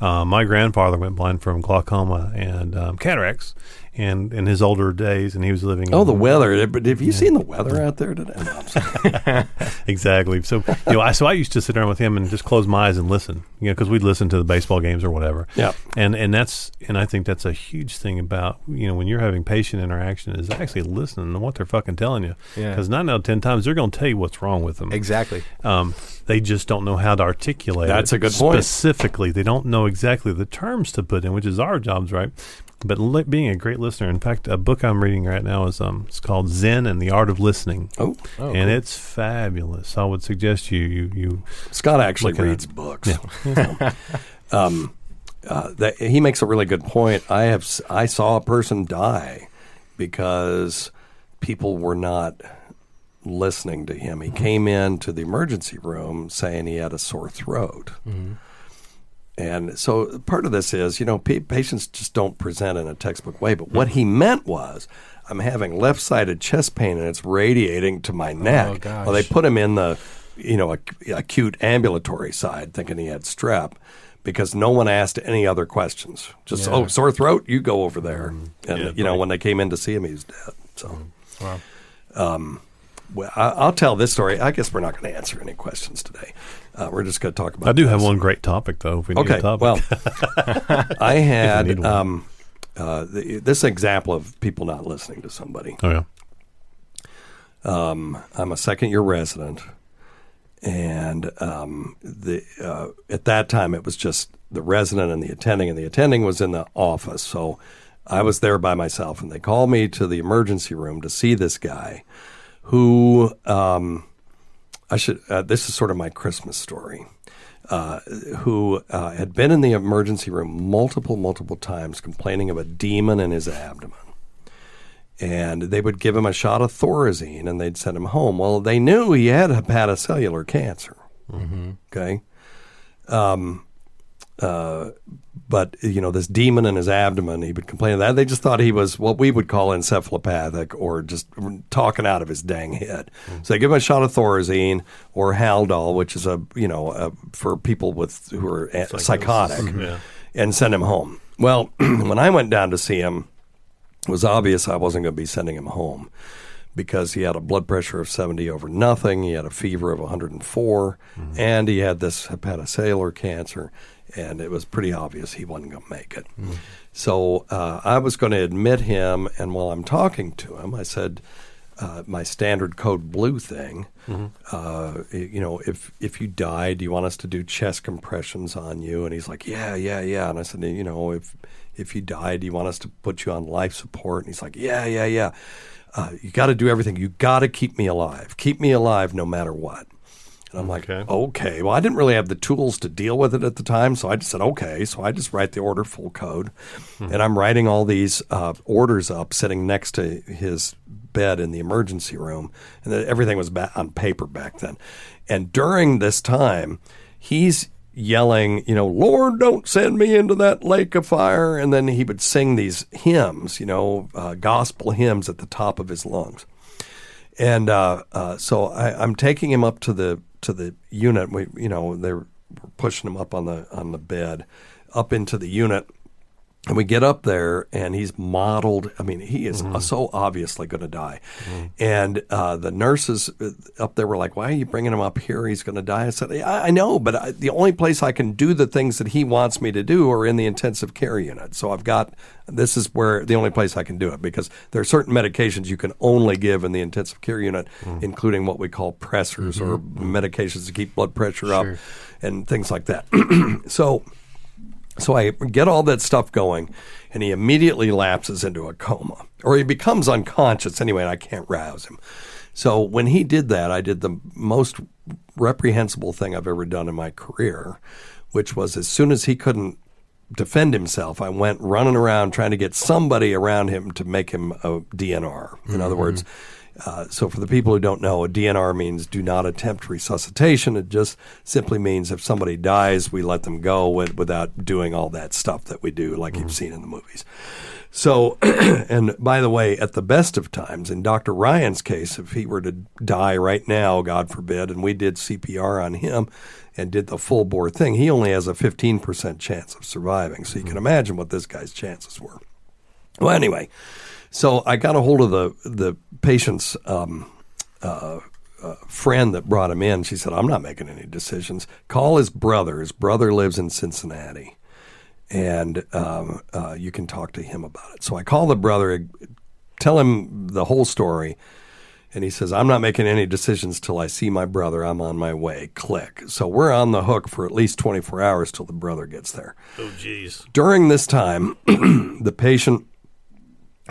Uh, my grandfather went blind from glaucoma and um, cataracts, and in his older days, and he was living. Oh, in, the weather! But have you seen the weather out there today? Exactly. So you know, I so I used to sit around with him and just close my eyes and listen. You know, because we'd listen to the baseball games or whatever. Yeah. And and that's and I think that's a huge thing about you know when you're having patient interaction is actually listening to what they're fucking telling you. Yeah. Because nine out of ten times they're going to tell you what's wrong with them. Exactly. Um, they just don't know how to articulate. That's it a good point. Specifically, they don't know exactly the terms to put in, which is our jobs, right? But li- being a great listener. In fact, a book I'm reading right now is um, it's called Zen and the Art of Listening. Oh, Oh, and cool. it's fabulous. I would suggest you you you. Scott actually look at reads books. Yeah. um, uh, that, he makes a really good point. I have I saw a person die because people were not listening to him. He came into the emergency room saying he had a sore throat. And so part of this is, you know, pa- patients just don't present in a textbook way. But what he meant was, I'm having left sided chest pain and it's radiating to my neck. gosh. Well, they put him in the, you know, ac- acute ambulatory side thinking he had strep because no one asked any other questions. Just, Yeah. oh, sore throat, you go over there. And, Yeah, you know, right. when they came in to see him, he was dead. So. Wow. Um, well, I, I'll tell this story. I guess we're not going to answer any questions today. Uh, we're just going to talk about. I do have one great topic though. If we need Okay. a topic. Well, I had um, uh, the, this example of people not listening to somebody. oh yeah. Um, I'm a second year resident, and um, the uh, at that time it was just the resident and the attending, and the attending was in the office. So I was there by myself, and they called me to the emergency room to see this guy, who um, I should. Uh, this is sort of my Christmas story. Uh, who uh, had been in the emergency room multiple, multiple times, complaining of a demon in his abdomen and they would give him a shot of Thorazine and they'd send him home. Well, they knew he had hepatocellular cancer. Mm-hmm. Okay. Um, uh, but, you know, this demon in his abdomen, he would complain of that. They just thought he was what we would call encephalopathic or just talking out of his dang head. So they give him a shot of Thorazine or Haldol, which is a, you know, a, for people with who are a- psychotic, mm-hmm. Yeah. and send him home. Well, when I went down to see him, it was obvious I wasn't going to be sending him home because he had a blood pressure of 70 over nothing, he had a fever of 104, mm-hmm. and he had this hepatocellular cancer, and it was pretty obvious he wasn't going to make it. So uh, I was going to admit him, and while I'm talking to him, I said, uh, my standard code blue thing. Uh, you know, if if you die, do you want us to do chest compressions on you? And he's like, yeah, yeah, yeah. And I said, you know, if if you die, do you want us to put you on life support? And he's like, yeah, yeah, yeah. Uh, you got to do everything. You got to keep me alive. Keep me alive no matter what. And I'm like, Okay. okay. Well, I didn't really have the tools to deal with it at the time, so I just said, okay. So I just write the order full code, and I'm writing all these uh, orders up, sitting next to his bed in the emergency room, and everything was ba- on paper back then. And during this time, he's yelling, you know, Lord, don't send me into that lake of fire. And then he would sing these hymns, you know, uh, gospel hymns at the top of his lungs. And uh, uh, so I, I'm taking him up to the to the unit. We, you know, they're pushing him up on the on the bed, up into the unit. And we get up there, and he's mottled. I mean, he is mm-hmm. so obviously going to die. Mm-hmm. And uh, the nurses uh, up there were like, "Why are you bringing him up here? He's going to die." I said, "I, I know, but I, the only place I can do the things that he wants me to do are in the intensive care unit. So I've got this is where the only place I can do it because there are certain medications you can only give in the intensive care unit, mm. including what we call pressors or mm-hmm. medications to keep blood pressure up and things like that. so." So I get all that stuff going, and he immediately lapses into a coma, or he becomes unconscious anyway, and I can't rouse him. So when he did that, I did the most reprehensible thing I've ever done in my career, which was as soon as he couldn't defend himself, I went running around trying to get somebody around him to make him a DNR. In other mm-hmm. words, uh, so for the people who don't know, a DNR means do not attempt resuscitation. It just simply means if somebody dies, we let them go with, without doing all that stuff that we do, like you've seen in the movies. So, and by the way, at the best of times, in Dr. Ryan's case, if he were to die right now, God forbid, and we did CPR on him and did the full bore thing, he only has a 15% chance of surviving. So you can imagine what this guy's chances were. Well, anyway, so I got a hold of the the patient's um, uh, uh, friend that brought him in. She said, "I'm not making any decisions. Call his brother. His brother lives in Cincinnati, and um, uh, you can talk to him about it." So I call the brother, tell him the whole story. And he says, I'm not making any decisions till I see my brother. I'm on my way. Click. So we're on the hook for at least 24 hours till the brother gets there. Oh, jeez. During this time, the patient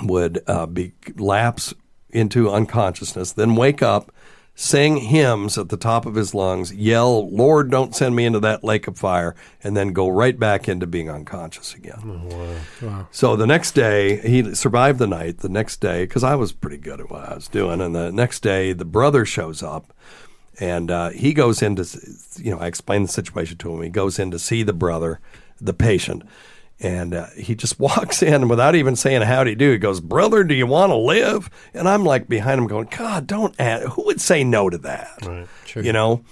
would uh, be lapse into unconsciousness, then wake up, sing hymns at the top of his lungs, yell, "Lord, don't send me into that lake of fire," and then go right back into being unconscious again. Wow. So the next day, he survived the night. The next day, because I was pretty good at what I was doing, and the next day, the brother shows up, and uh, he goes in to, you know, I explained the situation to him. He goes in to see the brother, the patient, and uh, he just walks in without even saying howdy do. He goes, "Brother, do you want to live?" And I'm like behind him, going, "God, don't ask. Who would say no to that?" Right. Sure. You know.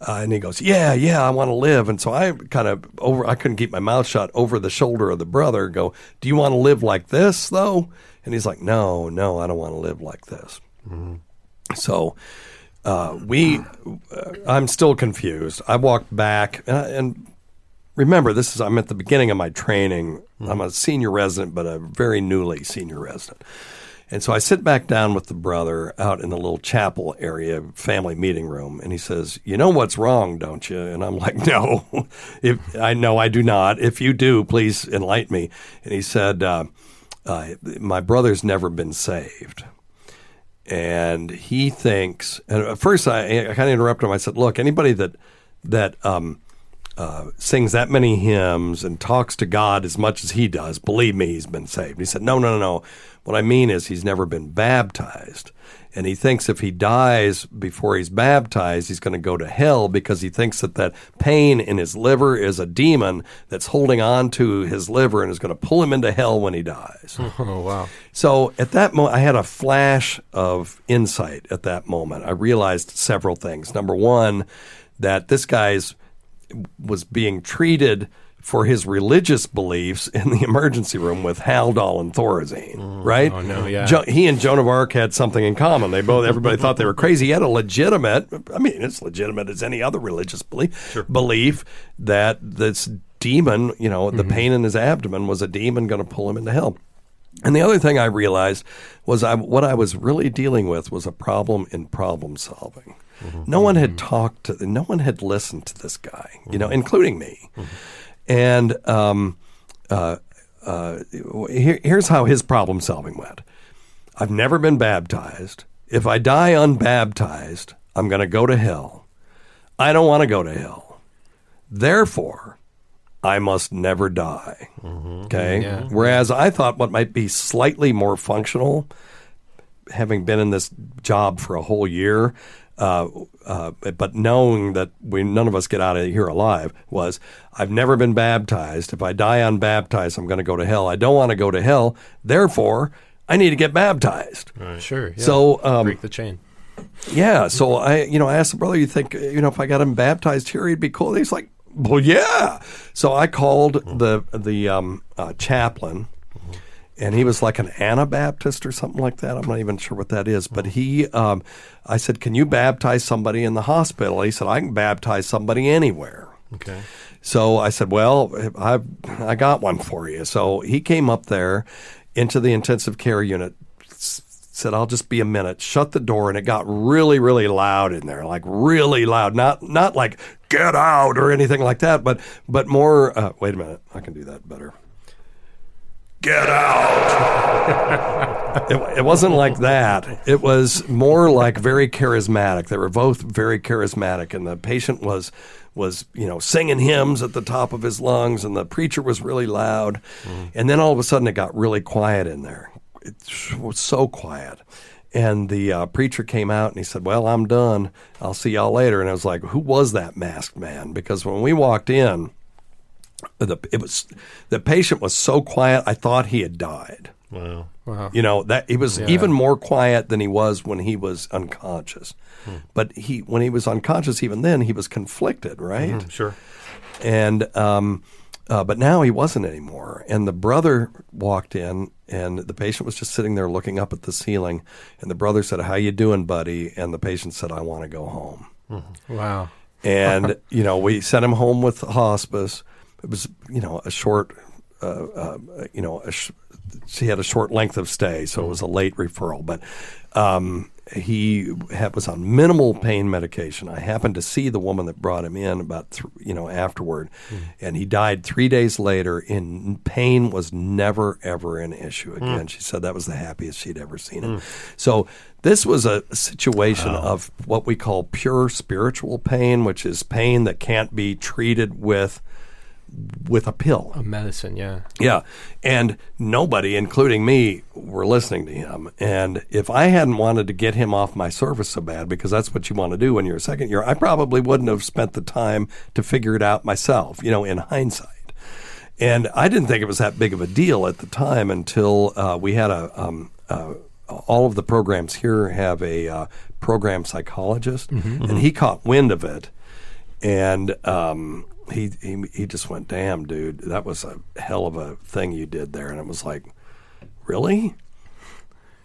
Uh, and he goes, "Yeah, yeah, I want to live." And so I kind of over, I couldn't keep my mouth shut over the shoulder of the brother. Go, "Do you want to live like this, though?" And he's like, "No, no, I don't want to live like this." So uh, we, uh, I'm still confused. I walked back, and, and remember, this is I'm at the beginning of my training. I'm a senior resident, but a very newly senior resident. And so I sit back down with the brother out in the little chapel area, family meeting room, and he says, "You know what's wrong, don't you?" And I'm like, "No, if I know I do not. If you do, please enlighten me." And he said, uh, uh, "My brother's never been saved." and he thinks. And at first, I, I kind of interrupted him. I said, "Look, anybody that that um, uh, sings that many hymns and talks to God as much as he does, believe me, he's been saved." He said, "No, no, no, no. What I mean is, he's never been baptized." And he thinks if he dies before he's baptized, he's going to go to hell because he thinks that that pain in his liver is a demon that's holding on to his liver and is going to pull him into hell when he dies. Oh wow. So at that moment, I had a flash of insight at that moment. I realized several things. Number one, that this guy's was being treated for his religious beliefs in the emergency room with Haldol and Thorazine, mm. right? oh, no, yeah. Jo- he and Joan of Arc had something in common. They both, everybody thought they were crazy. He had a legitimate, I mean, it's legitimate as any other religious belief, belief that this demon, you know, the mm-hmm. pain in his abdomen was a demon going to pull him into hell. And the other thing I realized was I, what I was really dealing with was a problem in problem solving. No one had talked to, no one had listened to this guy, you know, including me. And um, uh, uh, here, here's how his problem solving went. I've never been baptized. If I die unbaptized, I'm going to go to hell. I don't want to go to hell. Therefore, I must never die. Okay. Yeah. Whereas I thought what might be slightly more functional, having been in this job for a whole year, uh, uh, but knowing that we none of us get out of here alive, was I've never been baptized. If I die unbaptized, I'm going to go to hell. I don't want to go to hell. Therefore, I need to get baptized. Sure. yeah. So, um, break the chain. yeah, so I, you know, I asked the brother, you think, you know, if I got him baptized here, he'd be cool. He's like, Well, yeah. So I called the the um, uh, chaplain, and he was like an Anabaptist or something like that. I'm not even sure what that is, but he, um, I said, "Can you baptize somebody in the hospital?" He said, "I can baptize somebody anywhere." Okay. So I said, "Well, I I got one for you." So he came up there into the intensive care unit. Said I'll just be a minute. Shut the door, and it got really, really loud in there, like really loud. Not not like get out or anything like that, but but more. Uh, wait a minute, I can do that better. Get out. it, it wasn't like that. It was more like very charismatic. They were both very charismatic, and the patient was was you know singing hymns at the top of his lungs, and the preacher was really loud. And then all of a sudden, it got really quiet in there. It was so quiet. And the uh, preacher came out and he said, "Well, I'm done. I'll see y'all later." And I was like, "Who was that masked man?" Because when we walked in, the it was the patient was so quiet. I thought he had died. Wow. Wow. You know that he was Yeah. even more quiet than he was when he was unconscious. But he when he was unconscious, even then he was conflicted, right? Mhm, sure. And um, uh, but now he wasn't anymore. And the brother walked in, and the patient was just sitting there looking up at the ceiling. And the brother said, "How you doing, buddy?" And the patient said, "I want to go home." Wow. and you know we sent him home with hospice. It was you know a short, uh, uh, you know, a sh- she had a short length of stay, so it was a late referral. But um, he had, was on minimal pain medication. I happened to see the woman that brought him in about th- you know afterward, and he died three days later. In pain was never ever an issue again. She said that was the happiest she'd ever seen him. So this was a situation of what we call pure spiritual pain, which is pain that can't be treated with with a pill. A medicine, yeah. Yeah. And nobody, including me, were listening to him. And if I hadn't wanted to get him off my service so bad, because that's what you want to do when you're a second year, I probably wouldn't have spent the time to figure it out myself, you know, in hindsight. And I didn't think it was that big of a deal at the time until uh, we had a. Um, uh, all of the programs here have a uh, program psychologist, Mhm. and he caught wind of it, and um, he, he he just went, "Damn, dude, that was a hell of a thing you did there." And it was like, "Really?"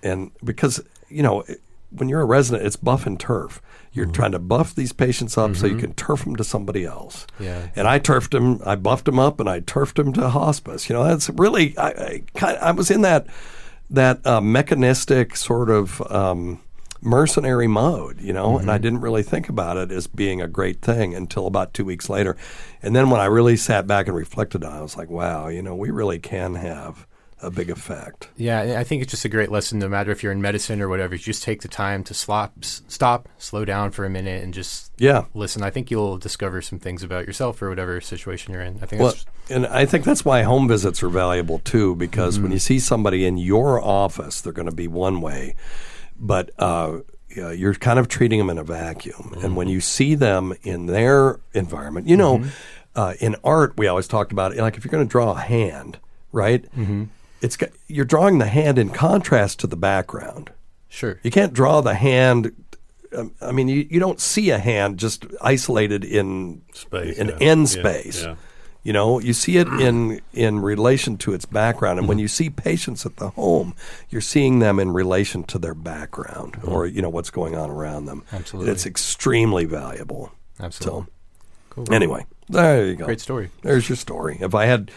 And because you know, when you're a resident, it's buff and turf. You're trying to buff these patients up so you Mhm. can turf them to somebody else. Yeah. And I turfed him. I buffed him up, and I turfed him to hospice. You know, that's really. I I, I was in that that uh, mechanistic sort of um, mercenary mode, you know, and I mm-hmm. didn't really think about it as being a great thing until about two weeks later. And then when I really sat back and reflected on it, I was like, wow, you know, we really can have a big effect. Yeah, I think it's just a great lesson. No matter if you're in medicine or whatever, you just take the time to slop, stop, slow down for a minute, and just Yeah. listen. I think you'll discover some things about yourself or whatever situation you're in. I think Well, and I think that's why home visits are valuable too, because when mm-hmm. you see somebody in your office, they're going to be one way, but uh, you're kind of treating them in a vacuum. And when you see them in their environment, you know, uh, in art, we always talked about it. Like if you're going to draw a hand, right? It's got, you're drawing the hand in contrast to the background. Sure. You can't draw the hand. um, I mean, you, you don't see a hand just isolated in Space, in yeah. end Yeah, space. yeah. You know, you see it in in relation to its background, and when you see patients at the home, you're seeing them in relation to their background, or you know what's going on around them. Absolutely. it's extremely valuable. Absolutely. So, Cool. anyway, there you go. Great story. There's your story. If I had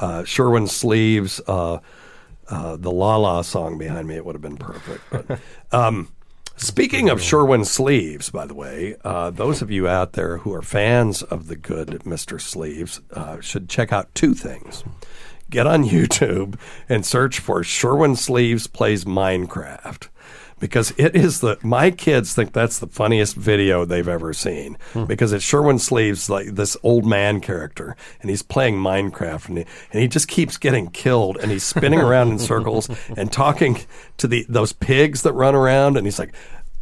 uh, Sherwin Sleeves, uh, uh, the La La song behind me, it would have been perfect. But, um, speaking of Sherwin Sleeves, by the way, uh, those of you out there who are fans of the good Mr. Sleeves uh, should check out two things. Get on YouTube and search for Sherwin Sleeves Plays Minecraft because it is the my kids think that's the funniest video they've ever seen. Hmm. Because it's Sherwin Sleeves like this old man character and he's playing Minecraft and he, and he just keeps getting killed and he's spinning around in circles and talking to the those pigs that run around and he's like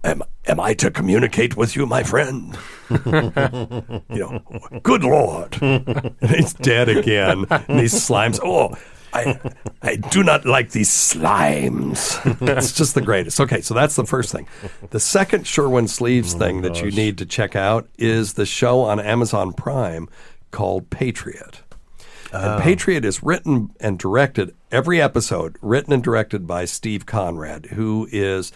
am am I to communicate with you my friend? You know good lord. And he's dead again and these slimes oh I, I do not like these slimes. it's just the greatest. Okay, so that's the first thing. The second Sherwin Sleeves thing that you need to check out is the show on Amazon Prime called Patriot. Oh. And Patriot is written and directed every episode, written and directed by Steve Conrad, who is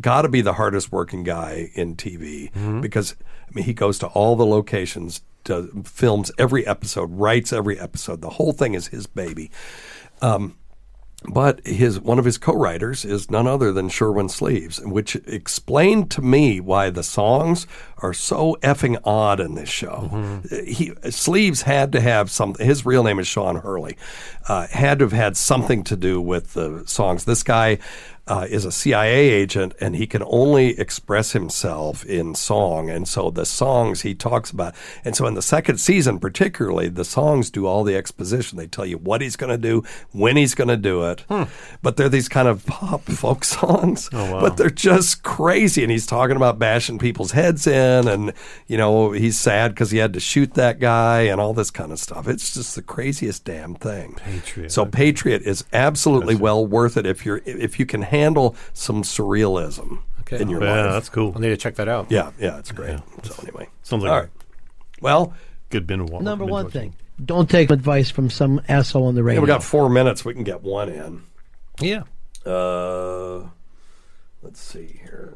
got to be the hardest working guy in TV Mm-hmm. because I mean he goes to all the locations, does, films every episode, writes every episode. The whole thing is his baby. Um, but his one of his co-writers is none other than Sherwin Sleeves, which explained to me why the songs are so effing odd in this show. He Sleeves had to have something. His real name is Sean Hurley. Uh, had to have had something to do with the songs. This guy uh, is a CIA agent, and he can only express himself in song. And so the songs he talks about, and so in the second season, particularly, the songs do all the exposition. They tell you what he's going to do, when he's going to do it. But they're these kind of pop folk songs, Oh, wow. but they're just crazy. And he's talking about bashing people's heads in, and you know he's sad because he had to shoot that guy, and all this kind of stuff. It's just the craziest damn thing. Patriot. So Patriot is absolutely well worth it if you're if you can handle some surrealism Okay. in your Yeah, life. that's cool. I'll need to check that out. Yeah, yeah, it's great. So anyway, Sounds like all a right. Well, good bin of water. Number binge one watching. thing: don't take advice from some asshole on the yeah, radio. we got four minutes. We can get one in. Yeah. Uh, let's see here.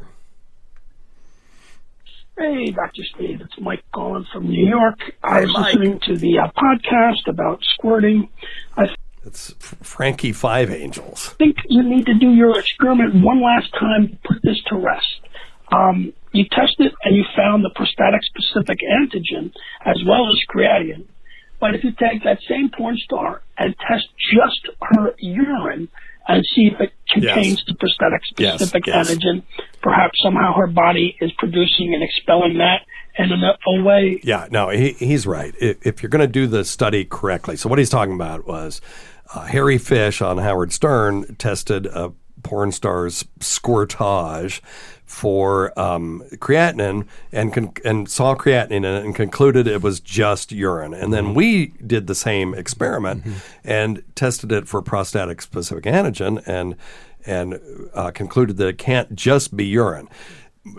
Hey, Dr. Steve, it's Mike calling from New York. I Hey, was Mike. listening to the uh, podcast about squirting. I It's Frankie Five Angels. I think you need to do your experiment one last time, put this to rest. Um, you tested and you found the prostatic specific antigen as well as creatinine. But if you take that same porn star and test just her urine and see if it contains Yes. the prostatic specific yes. antigen, perhaps somehow her body is producing and expelling that in a, way Yeah, no, he, he's right. If, if you're going to do the study correctly, so what he's talking about was uh, Harry Fisch on Howard Stern tested a porn star's squirtage for um, creatinine and con- and saw creatinine in it and concluded it was just urine. And then we did the same experiment and tested it for prostatic specific antigen and and uh, concluded that it can't just be urine.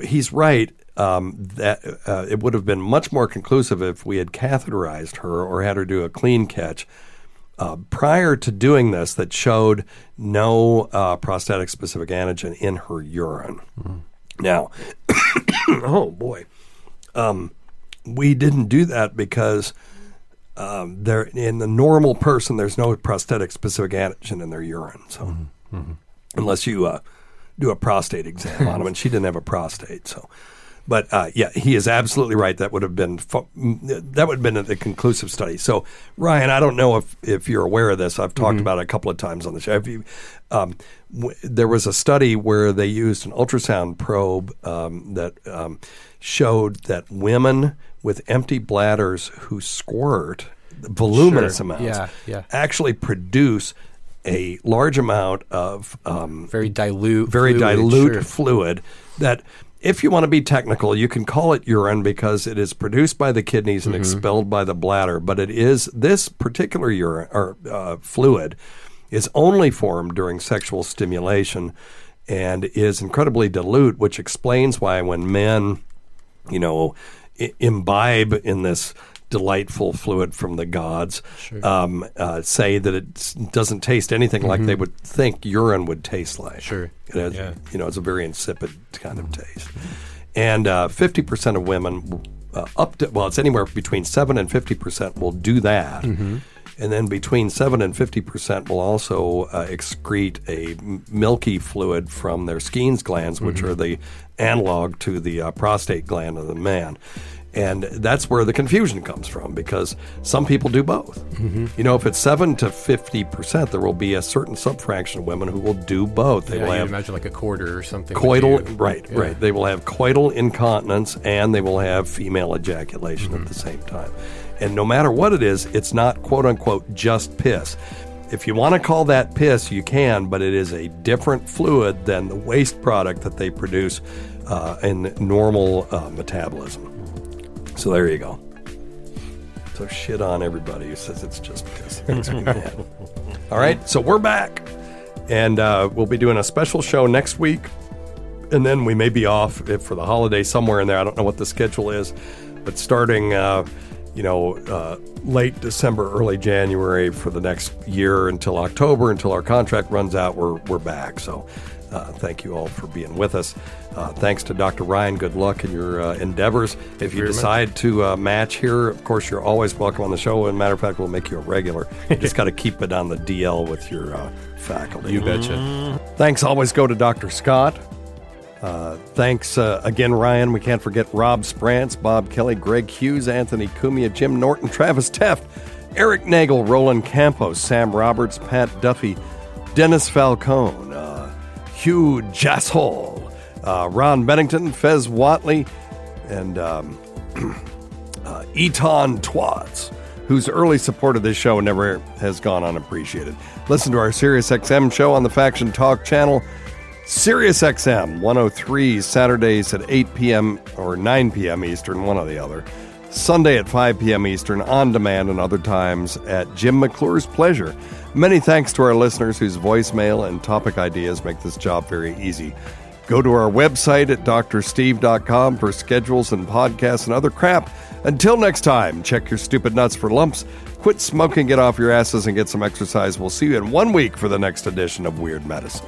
He's right um, that uh, it would have been much more conclusive if we had catheterized her or had her do a clean catch uh, prior to doing this that showed no uh, prostatic specific antigen in her urine. Now, oh boy, um, we didn't do that because um, there in the normal person there's no prostatic specific antigen in their urine. So unless you uh, do a prostate exam on them, and she didn't have a prostate. So, but uh, yeah, he is absolutely right. That would have been that would have been a, a conclusive study. So, Ryan, I don't know if if you're aware of this. I've talked about it a couple of times on the show. You, um, w- there was a study where they used an ultrasound probe um, that um, showed that women with empty bladders who squirt voluminous Sure. amounts Yeah, yeah. actually produce a large amount of um, Very dilute, very fluid, dilute sure. fluid that if you want to be technical you can call it urine because it is produced by the kidneys and Mm-hmm. expelled by the bladder but it is this particular urine or uh, fluid is only formed during sexual stimulation and is incredibly dilute which explains why when men you know, I- imbibe in this delightful fluid from the gods, um, uh, say that it doesn't taste anything like they would think urine would taste like. Sure. It has, Yeah. You know, it's a very insipid kind of taste. And uh, 50% of women, uh, up to, well, it's anywhere between 7 and 50% will do that. And then between 7 and 50% will also uh, excrete a m- milky fluid from their Skene's glands, which are the analog to the uh, prostate gland of the man. And that's where the confusion comes from because some people do both. You know, if it's 7 to 50%, there will be a certain subfraction of women who will do both. They Yeah, will have imagine like a quarter or something. coital right Yeah. right they will have coital incontinence and they will have female ejaculation Mm-hmm. at the same time and no matter what it is it's not quote unquote just piss if you want to call that piss you can but it is a different fluid than the waste product that they produce uh, in normal uh, metabolism so there you go so shit on everybody who says it's just because mad. all right so we're back and uh, we'll be doing a special show next week and then we may be off if for the holiday somewhere in there. I don't know what the schedule is, but starting, uh, you know, uh, late December, early January for the next year until October, until our contract runs out. We're we're back. So, uh, thank you all for being with us. Uh, thanks to Dr. Ryan. Good luck in your uh, endeavors. If you decide to uh, match here, of course, you're always welcome on the show. And matter of fact, we'll make you a regular. You just got to keep it on the DL with your uh, faculty. You betcha. Thanks always go to Dr. Scott. Uh, thanks uh, again, Ryan. We can't forget Rob Sprance, Bob Kelly, Greg Hughes, Anthony Cumia, Jim Norton, Travis Teft, Eric Nagel, Roland Campos, Sam Roberts, Pat Duffy, Dennis Falcone, uh, Hugh Jassol, uh, Ron Bennington, Fez Whatley, and um, uh, Eton Twats, whose early support of this show never has gone unappreciated. Listen to our SiriusXM show on the Faction Talk channel. SiriusXM 103 Saturdays at 8 p.m. or 9 p.m. Eastern, one or the other. Sunday at 5 p.m. Eastern, on demand, and other times at Jim McClure's pleasure. Many thanks to our listeners whose voicemail and topic ideas make this job very easy. Go to our website at doctorsteve.com for schedules and podcasts and other crap. Until next time, check your stupid nuts for lumps. Quit smoking, get off your asses, and get some exercise. We'll see you in one week for the next edition of Weird Medicine.